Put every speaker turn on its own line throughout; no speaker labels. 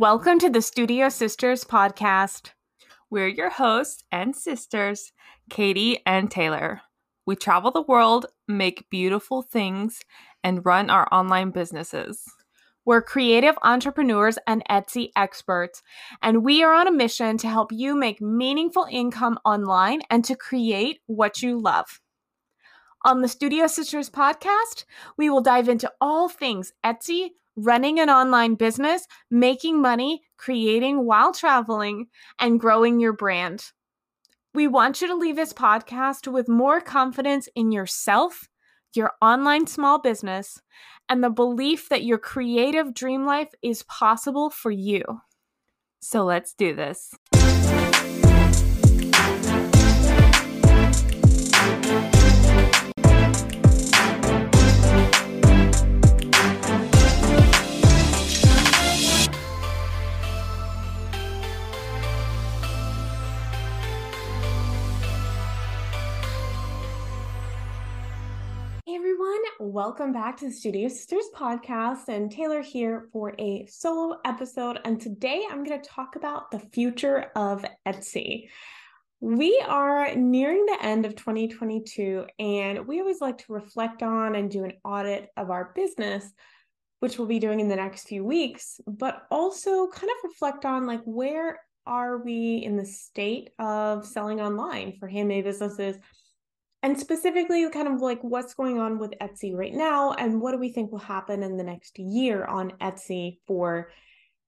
Welcome to the Studio Sisters podcast. We're your hosts and sisters, Katie and Taylor. We travel the world, make beautiful things, and run our online businesses. We're creative entrepreneurs and Etsy experts, and we are on a mission to help you make meaningful income online and to create what you love. On the Studio Sisters podcast, we will dive into all things Etsy, running an online business, making money, creating while traveling, and growing your brand. We want you to leave this podcast with more confidence in yourself, your online small business, and the belief that your creative dream life is possible for you. So let's do this. Welcome back to the Studio Sisters podcast. And Taylor here for a solo episode. And today I'm going to talk about the future of Etsy. We are nearing the end of 2022, and we always like to reflect on and do an audit of our business, which we'll be doing in the next few weeks, but also kind of reflect on like where are we in the state of selling online for handmade businesses and specifically kind of like what's going on with Etsy right now and what do we think will happen in the next year on Etsy for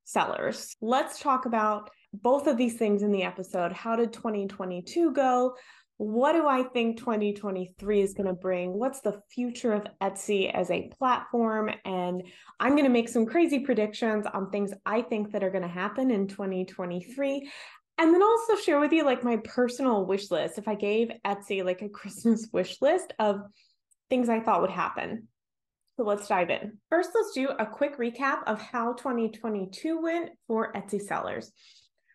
sellers. Let's talk about both of these things in the episode. How did 2022 go? What do I think 2023 is going to bring? What's the future of Etsy as a platform? And I'm going to make some crazy predictions on things I think that are going to happen in 2023 and then also share with you like my personal wish list. If I gave Etsy like a Christmas wish list of things I thought would happen. So let's dive in. First, let's do a quick recap of how 2022 went for Etsy sellers.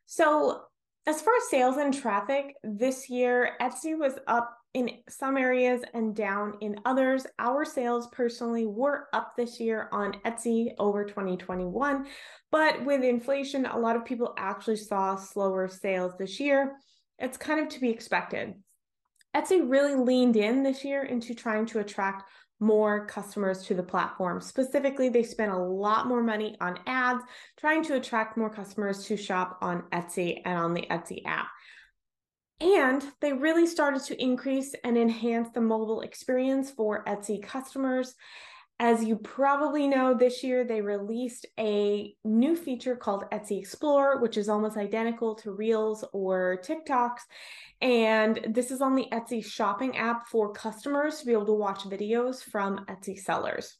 So, as far as sales and traffic this year, Etsy was up in some areas and down in others. Our sales personally were up this year on Etsy over 2021, but with inflation, a lot of people actually saw slower sales this year. It's kind of to be expected. Etsy really leaned in this year into trying to attract more customers to the platform. Specifically, they spent a lot more money on ads, trying to attract more customers to shop on Etsy and on the Etsy app. And they really started to increase and enhance the mobile experience for Etsy customers. As you probably know, this year they released a new feature called Etsy Explore, which is almost identical to Reels or TikToks. And this is on the Etsy shopping app for customers to be able to watch videos from Etsy sellers.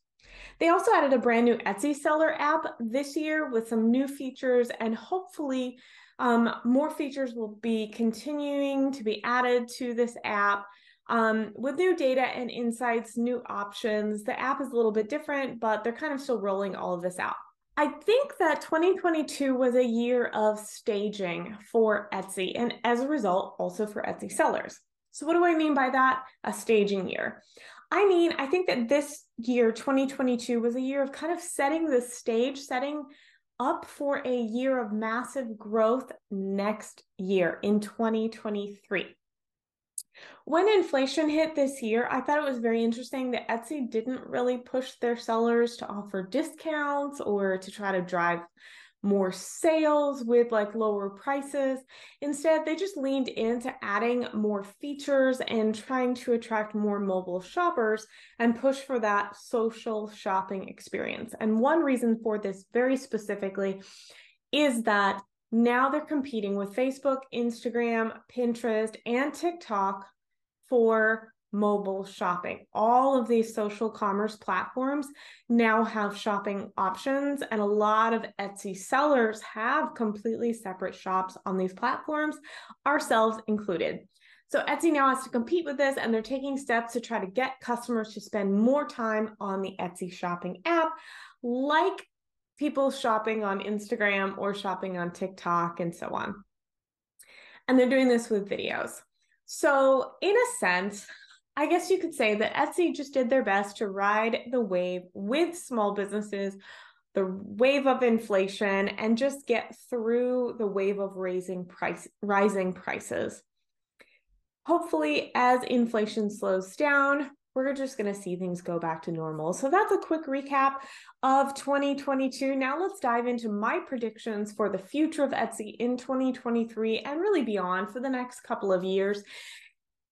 They also added a brand new Etsy seller app this year with some new features and hopefully um, more features will be continuing to be added to this app um, with new data and insights, new options. The app is a little bit different, but they're kind of still rolling all of this out. I think that 2022 was a year of staging for Etsy, and as a result, also for Etsy sellers. So, what do I mean by that? A staging year. I mean, I think that this year, 2022, was a year of kind of setting the stage, setting up for a year of massive growth next year in 2023. When inflation hit this year, I thought it was very interesting that Etsy didn't really push their sellers to offer discounts or to try to drive more sales with like lower prices. Instead, they just leaned into adding more features and trying to attract more mobile shoppers and push for that social shopping experience. And one reason for this very specifically is that now they're competing with Facebook, Instagram, Pinterest, and TikTok for mobile shopping. All of these social commerce platforms now have shopping options, and a lot of Etsy sellers have completely separate shops on these platforms, ourselves included. So Etsy now has to compete with this, and they're taking steps to try to get customers to spend more time on the Etsy shopping app, like people shopping on Instagram or shopping on TikTok and so on. And they're doing this with videos. So, in a sense, I guess you could say that Etsy just did their best to ride the wave with small businesses the wave of inflation and just get through the wave of raising price rising prices. Hopefully as inflation slows down, we're just going to see things go back to normal. So that's a quick recap of 2022. Now let's dive into my predictions for the future of Etsy in 2023 and really beyond for the next couple of years.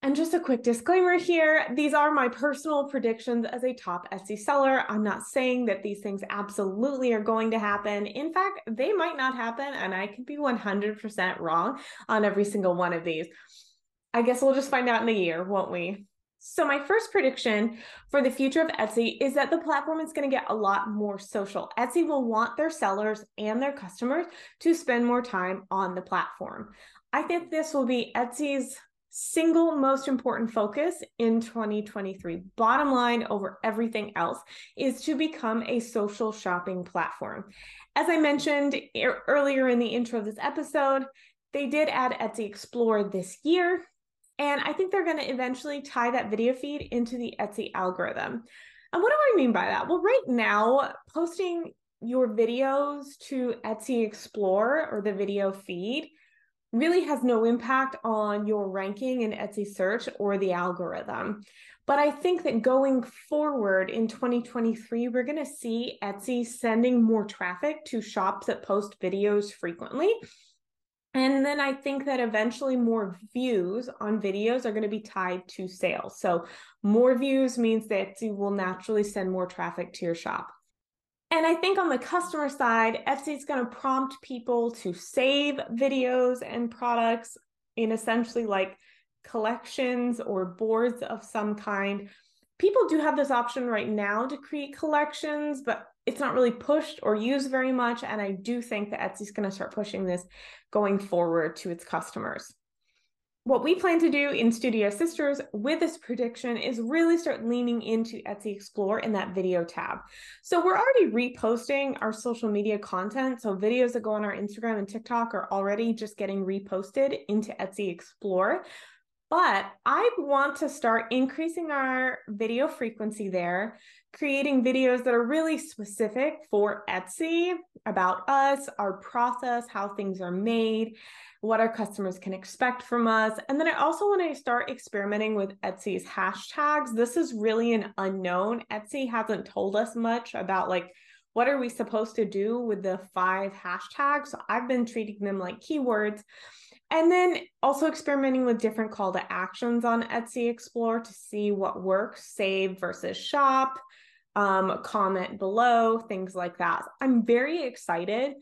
And just a quick disclaimer here these are my personal predictions as a top Etsy seller. I'm not saying that these things absolutely are going to happen. In fact, they might not happen, and I could be 100% wrong on every single one of these. I guess we'll just find out in a year, won't we? So, my first prediction for the future of Etsy is that the platform is going to get a lot more social. Etsy will want their sellers and their customers to spend more time on the platform. I think this will be Etsy's single most important focus in 2023, bottom line over everything else, is to become a social shopping platform. As I mentioned earlier in the intro of this episode, they did add Etsy Explore this year. And I think they're going to eventually tie that video feed into the Etsy algorithm. And what do I mean by that? Well, right now, posting your videos to Etsy Explore or the video feed really has no impact on your ranking in Etsy search or the algorithm. But I think that going forward in 2023, we're going to see Etsy sending more traffic to shops that post videos frequently and then I think that eventually more views on videos are going to be tied to sales. So more views means that you will naturally send more traffic to your shop. And I think on the customer side, Etsy is going to prompt people to save videos and products in essentially like collections or boards of some kind. People do have this option right now to create collections, but it's not really pushed or used very much. And I do think that Etsy's going to start pushing this going forward to its customers. What we plan to do in Studio Sisters with this prediction is really start leaning into Etsy Explore in that video tab. So we're already reposting our social media content. So videos that go on our Instagram and TikTok are already just getting reposted into Etsy Explore. But I want to start increasing our video frequency there, creating videos that are really specific for Etsy about us, our process, how things are made, what our customers can expect from us. And then I also want to start experimenting with Etsy's hashtags. This is really an unknown. Etsy hasn't told us much about like what are we supposed to do with the five hashtags. So I've been treating them like keywords. And then also experimenting with different call to actions on Etsy Explore to see what works, save versus shop, um, comment below, things like that. I'm very excited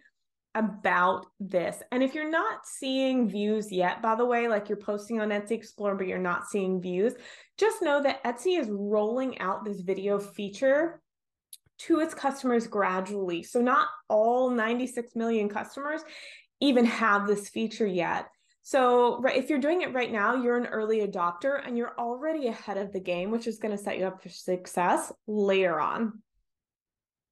about this. And if you're not seeing views yet, by the way, like you're posting on Etsy Explore, but you're not seeing views, just know that Etsy is rolling out this video feature to its customers gradually. So, not all 96 million customers even have this feature yet. So, right, if you're doing it right now, you're an early adopter and you're already ahead of the game, which is going to set you up for success later on.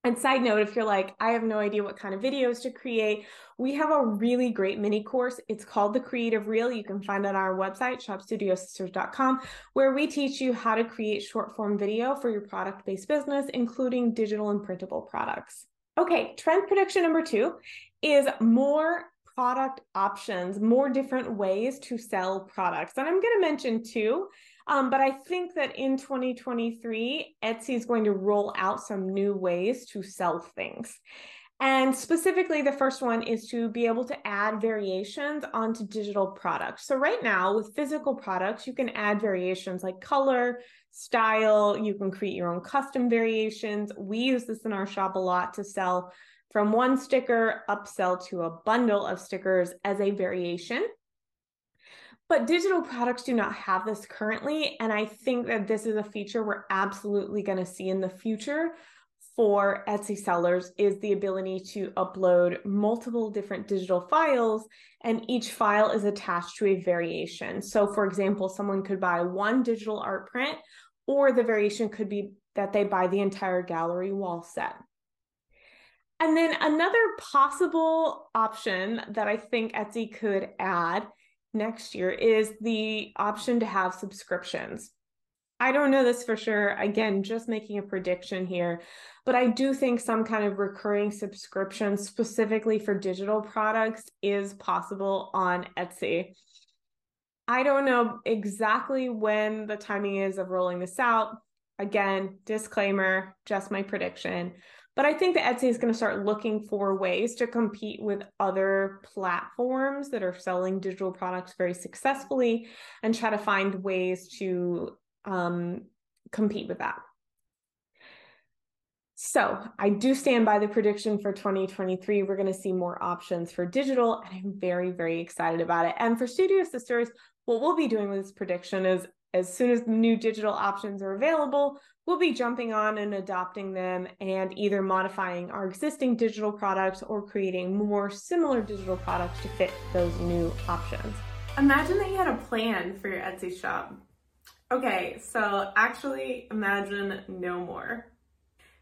And side note, if you're like, I have no idea what kind of videos to create, we have a really great mini course. It's called The Creative Reel. You can find it on our website, shopstudiosisters.com, where we teach you how to create short form video for your product based business, including digital and printable products. Okay, trend prediction number two is more product options, more different ways to sell products. And I'm going to mention two, um, but I think that in 2023, Etsy is going to roll out some new ways to sell things. And specifically, the first one is to be able to add variations onto digital products. So, right now, with physical products, you can add variations like color, style, you can create your own custom variations. We use this in our shop a lot to sell from one sticker upsell to a bundle of stickers as a variation. But digital products do not have this currently. And I think that this is a feature we're absolutely going to see in the future for Etsy sellers is the ability to upload multiple different digital files and each file is attached to a variation. So for example, someone could buy one digital art print or the variation could be that they buy the entire gallery wall set. And then another possible option that I think Etsy could add next year is the option to have subscriptions. I don't know this for sure. Again, just making a prediction here. But I do think some kind of recurring subscription specifically for digital products is possible on Etsy. I don't know exactly when the timing is of rolling this out. Again, disclaimer, just my prediction. But I think that Etsy is going to start looking for ways to compete with other platforms that are selling digital products very successfully and try to find ways to um, compete with that. So I do stand by the prediction for 2023. We're going to see more options for digital, and I'm very, very excited about it. And for Studio Sisters, what we'll be doing with this prediction is as soon as new digital options are available, we'll be jumping on and adopting them and either modifying our existing digital products or creating more similar digital products to fit those new options. Imagine that you had a plan for your Etsy shop. Okay, so actually imagine no more.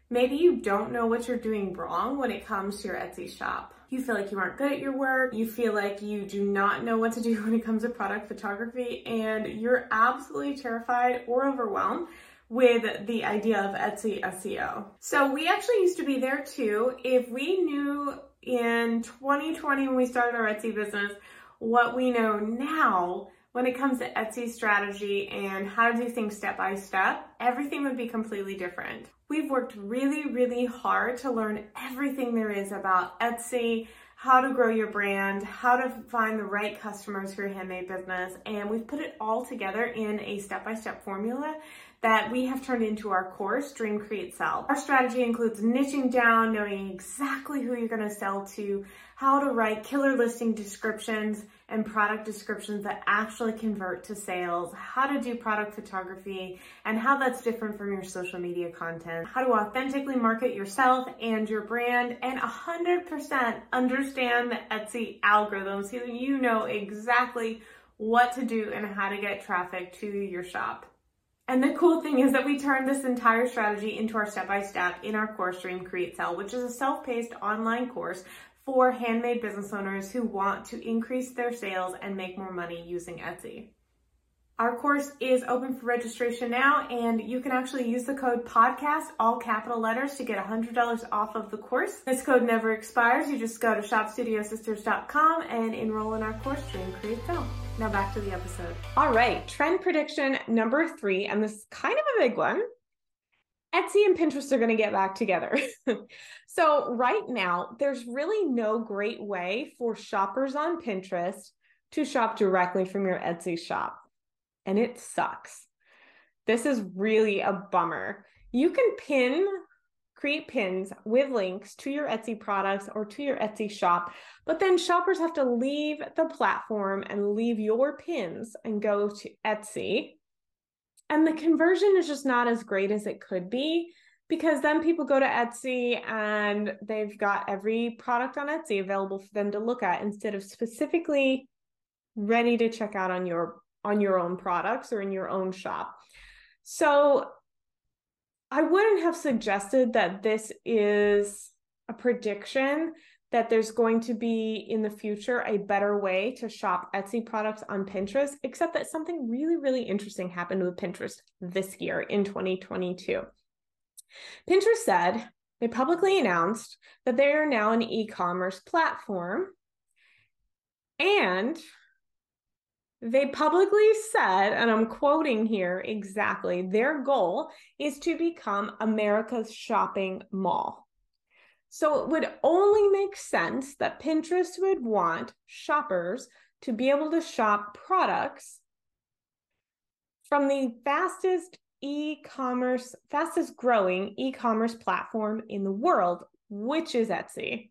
Maybe you don't know what you're doing wrong when it comes to your Etsy shop. You feel like you aren't good at your work. You feel like you do not know what to do when it comes to product photography, and you're absolutely terrified or overwhelmed with the idea of Etsy SEO. So we actually used to be there too. If we knew in 2020 when we started our Etsy business what we know now, when it comes to Etsy strategy and how to do things step by step, everything would be completely different. We've worked really, really hard to learn everything there is about Etsy, how to grow your brand, how to find the right customers for your handmade business, and we've put it all together in a step by step formula that we have turned into our course, Dream Create Sell. Our strategy includes niching down, knowing exactly who you're going to sell to, how to write killer listing descriptions and product descriptions that actually convert to sales, how to do product photography, and how that's different from your social media content, how to authentically market yourself and your brand, and 100% understand the Etsy algorithm so you know exactly what to do and how to get traffic to your shop. And the cool thing is that we turned this entire strategy into our step-by-step in our course Dream Create Sell, which is a self-paced online course for handmade business owners who want to increase their sales and make more money using Etsy. Our course is open for registration now, and you can actually use the code podcast, all capital letters, to get $100 off of the course. This code never expires. You just go to shopstudiosisters.com and enroll in our course, Dream Create Sell. Now back to the episode. All right, trend prediction number three, and this is kind of a big one. Etsy and Pinterest are going to get back together. so, right now, there's really no great way for shoppers on Pinterest to shop directly from your Etsy shop. And it sucks. This is really a bummer. You can pin create pins with links to your Etsy products or to your Etsy shop. But then shoppers have to leave the platform and leave your pins and go to Etsy. And the conversion is just not as great as it could be because then people go to Etsy and they've got every product on Etsy available for them to look at instead of specifically ready to check out on your on your own products or in your own shop. So I wouldn't have suggested that this is a prediction that there's going to be in the future a better way to shop Etsy products on Pinterest, except that something really, really interesting happened with Pinterest this year in 2022. Pinterest said they publicly announced that they are now an e commerce platform. And they publicly said, and I'm quoting here exactly, their goal is to become America's shopping mall. So it would only make sense that Pinterest would want shoppers to be able to shop products from the fastest e-commerce, fastest growing e-commerce platform in the world, which is Etsy.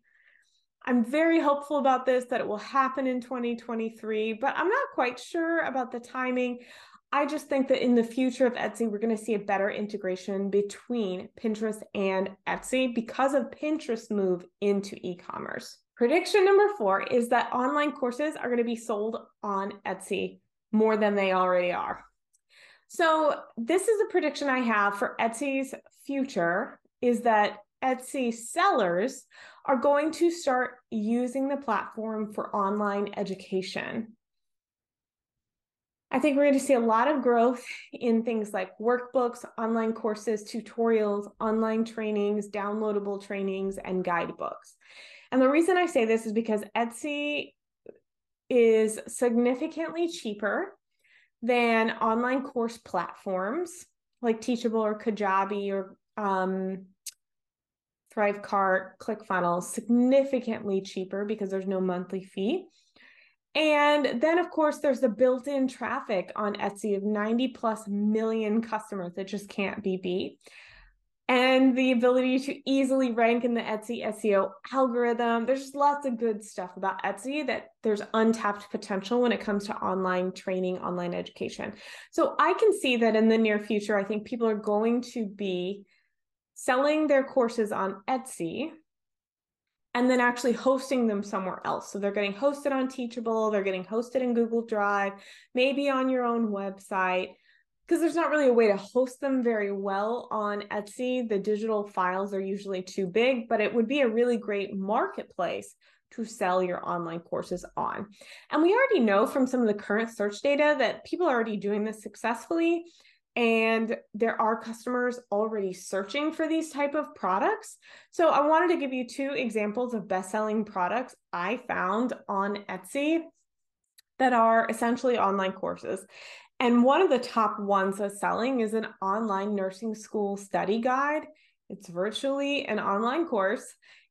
I'm very hopeful about this that it will happen in 2023, but I'm not quite sure about the timing. I just think that in the future of Etsy, we're going to see a better integration between Pinterest and Etsy because of Pinterest move into e-commerce. Prediction number 4 is that online courses are going to be sold on Etsy more than they already are. So, this is a prediction I have for Etsy's future is that Etsy sellers are going to start using the platform for online education. I think we're going to see a lot of growth in things like workbooks, online courses, tutorials, online trainings, downloadable trainings, and guidebooks. And the reason I say this is because Etsy is significantly cheaper than online course platforms like Teachable or Kajabi or um, Thrivecart, ClickFunnels, significantly cheaper because there's no monthly fee. And then, of course, there's the built in traffic on Etsy of 90 plus million customers that just can't be beat. And the ability to easily rank in the Etsy SEO algorithm. There's just lots of good stuff about Etsy that there's untapped potential when it comes to online training, online education. So I can see that in the near future, I think people are going to be selling their courses on Etsy and then actually hosting them somewhere else. So they're getting hosted on Teachable, they're getting hosted in Google Drive, maybe on your own website, because there's not really a way to host them very well on Etsy. The digital files are usually too big, but it would be a really great marketplace to sell your online courses on. And we already know from some of the current search data that people are already doing this successfully and there are customers already searching for these type of products. So i wanted to give you two examples of best-selling products i found on etsy that are essentially online courses. And one of the top ones that's selling is an online nursing school study guide. It's virtually an online course.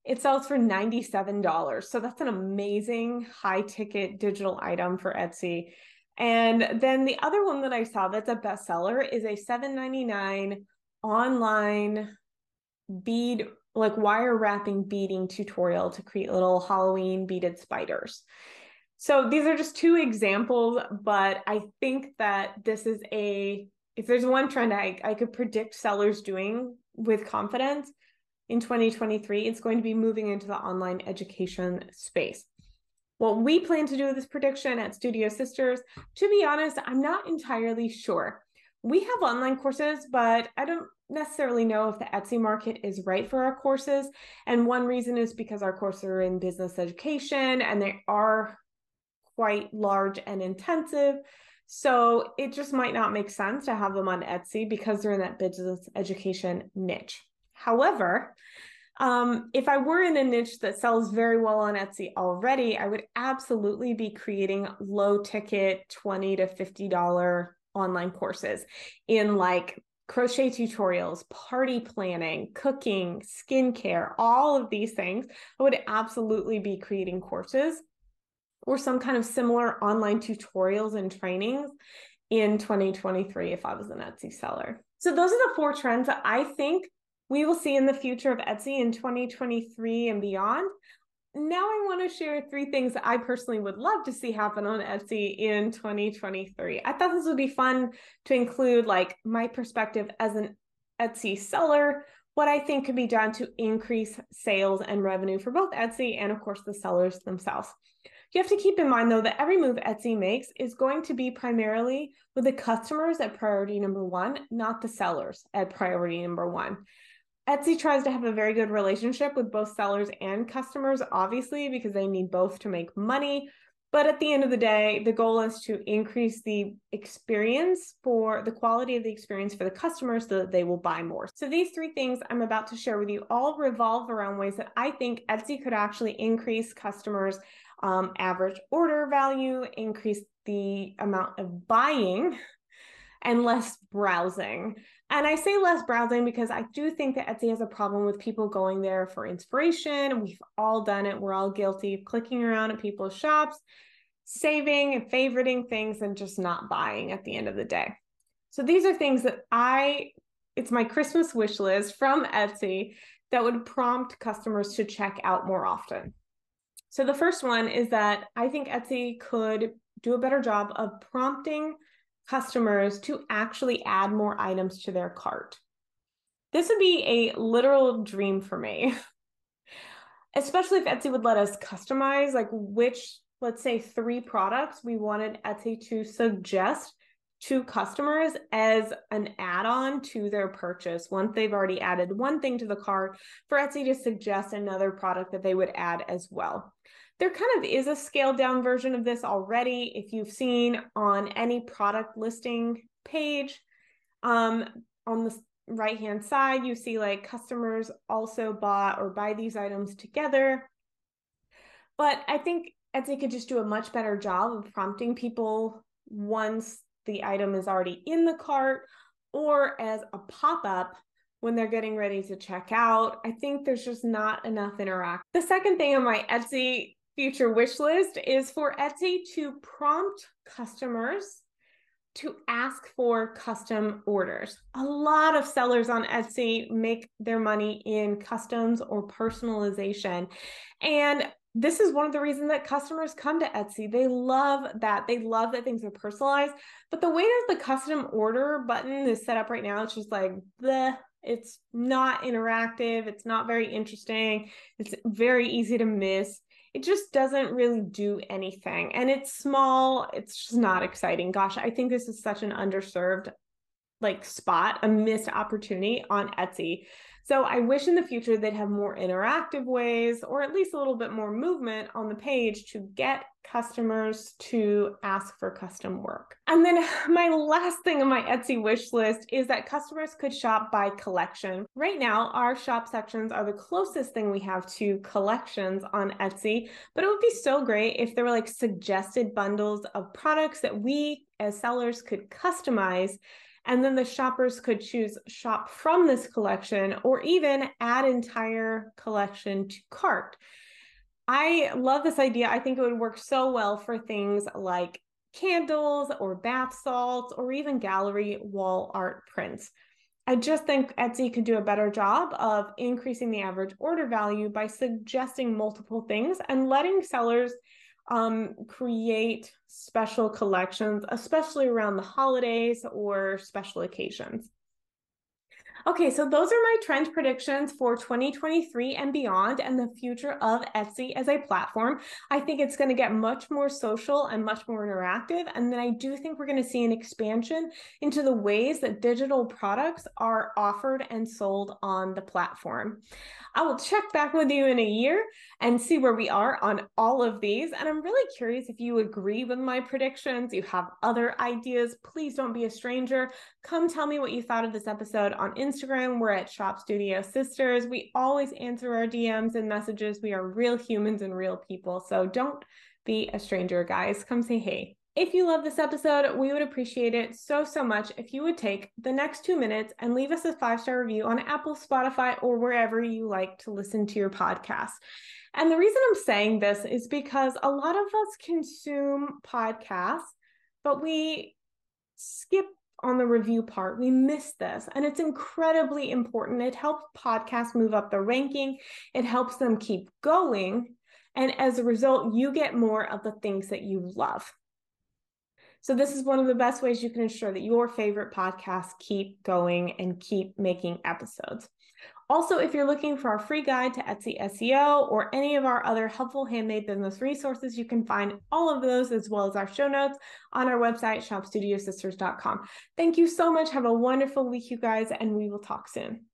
It sells for $97 so that's an amazing high ticket digital item for etsy and then the other one that I saw that's a bestseller is a $7.99 online bead, like wire wrapping beading tutorial to create little Halloween beaded spiders. So these are just two examples, but I think that this is a, if there's one trend I, I could predict sellers doing with confidence in 2023, it's going to be moving into the online education space. What we plan to do with this prediction at Studio Sisters, to be honest, I'm not entirely sure. We have online courses, but I don't necessarily know if the Etsy market is right for our courses. And one reason is because our courses are in business education and they are quite large and intensive. So it just might not make sense to have them on Etsy because they're in that business education niche. However, um, if I were in a niche that sells very well on Etsy already, I would absolutely be creating low ticket 20 to $50 online courses in like crochet tutorials, party planning, cooking, skincare, all of these things. I would absolutely be creating courses or some kind of similar online tutorials and trainings in 2023 if I was an Etsy seller. So, those are the four trends that I think we will see in the future of Etsy in 2023 and beyond. Now, I want to share three things that I personally would love to see happen on Etsy in 2023. I thought this would be fun to include, like, my perspective as an Etsy seller, what I think could be done to increase sales and revenue for both Etsy and, of course, the sellers themselves. You have to keep in mind, though, that every move Etsy makes is going to be primarily with the customers at priority number one, not the sellers at priority number one. Etsy tries to have a very good relationship with both sellers and customers, obviously, because they need both to make money. But at the end of the day, the goal is to increase the experience for the quality of the experience for the customers so that they will buy more. So, these three things I'm about to share with you all revolve around ways that I think Etsy could actually increase customers' um, average order value, increase the amount of buying, and less browsing. And I say less browsing because I do think that Etsy has a problem with people going there for inspiration. We've all done it. We're all guilty of clicking around at people's shops, saving and favoriting things and just not buying at the end of the day. So these are things that I, it's my Christmas wish list from Etsy that would prompt customers to check out more often. So the first one is that I think Etsy could do a better job of prompting customers to actually add more items to their cart. This would be a literal dream for me, especially if Etsy would let us customize like which, let's say, three products we wanted Etsy to suggest to customers as an add on to their purchase. Once they've already added one thing to the cart, for Etsy to suggest another product that they would add as well. There kind of is a scaled down version of this already. If you've seen on any product listing page, um, on the right hand side, you see like customers also bought or buy these items together. But I think Etsy could just do a much better job of prompting people once the item is already in the cart or as a pop up when they're getting ready to check out. I think there's just not enough interact. The second thing on my Etsy future wish list is for Etsy to prompt customers to ask for custom orders. A lot of sellers on Etsy make their money in customs or personalization. And this is one of the reasons that customers come to Etsy. They love that. They love that things are personalized. But the way that the custom order button is set up right now, it's just like the it's not interactive, it's not very interesting, it's very easy to miss it just doesn't really do anything. And it's small, it's just not exciting. Gosh, I think this is such an underserved like spot, a missed opportunity on Etsy. So I wish in the future they'd have more interactive ways or at least a little bit more movement on the page to get customers to ask for custom work. And then my last thing on my Etsy wish list is that customers could shop by collection. Right now, our shop sections are the closest thing we have to collections on Etsy, but it would be so great if there were like suggested bundles of products that we as sellers could customize and then the shoppers could choose shop from this collection or even add entire collection to cart. I love this idea. I think it would work so well for things like candles or bath salts or even gallery wall art prints. I just think Etsy could do a better job of increasing the average order value by suggesting multiple things and letting sellers um, create special collections, especially around the holidays or special occasions. Okay, so those are my trend predictions for 2023 and beyond and the future of Etsy as a platform. I think it's going to get much more social and much more interactive. And then I do think we're going to see an expansion into the ways that digital products are offered and sold on the platform. I will check back with you in a year and see where we are on all of these. And I'm really curious if you agree with my predictions, you have other ideas, please don't be a stranger. Come tell me what you thought of this episode on Instagram. We're at Shop Studio Sisters. We always answer our DMs and messages. We are real humans and real people. So don't be a stranger, guys. Come say hey. If you love this episode, we would appreciate it so, so much if you would take the next two minutes and leave us a five star review on Apple, Spotify, or wherever you like to listen to your podcast. And the reason I'm saying this is because a lot of us consume podcasts, but we skip on the review part. We miss this, and it's incredibly important. It helps podcasts move up the ranking, it helps them keep going. And as a result, you get more of the things that you love. So this is one of the best ways you can ensure that your favorite podcasts keep going and keep making episodes. Also, if you're looking for our free guide to Etsy SEO or any of our other helpful handmade business resources, you can find all of those as well as our show notes on our website, shopstudiosisters.com. Thank you so much. Have a wonderful week, you guys, and we will talk soon.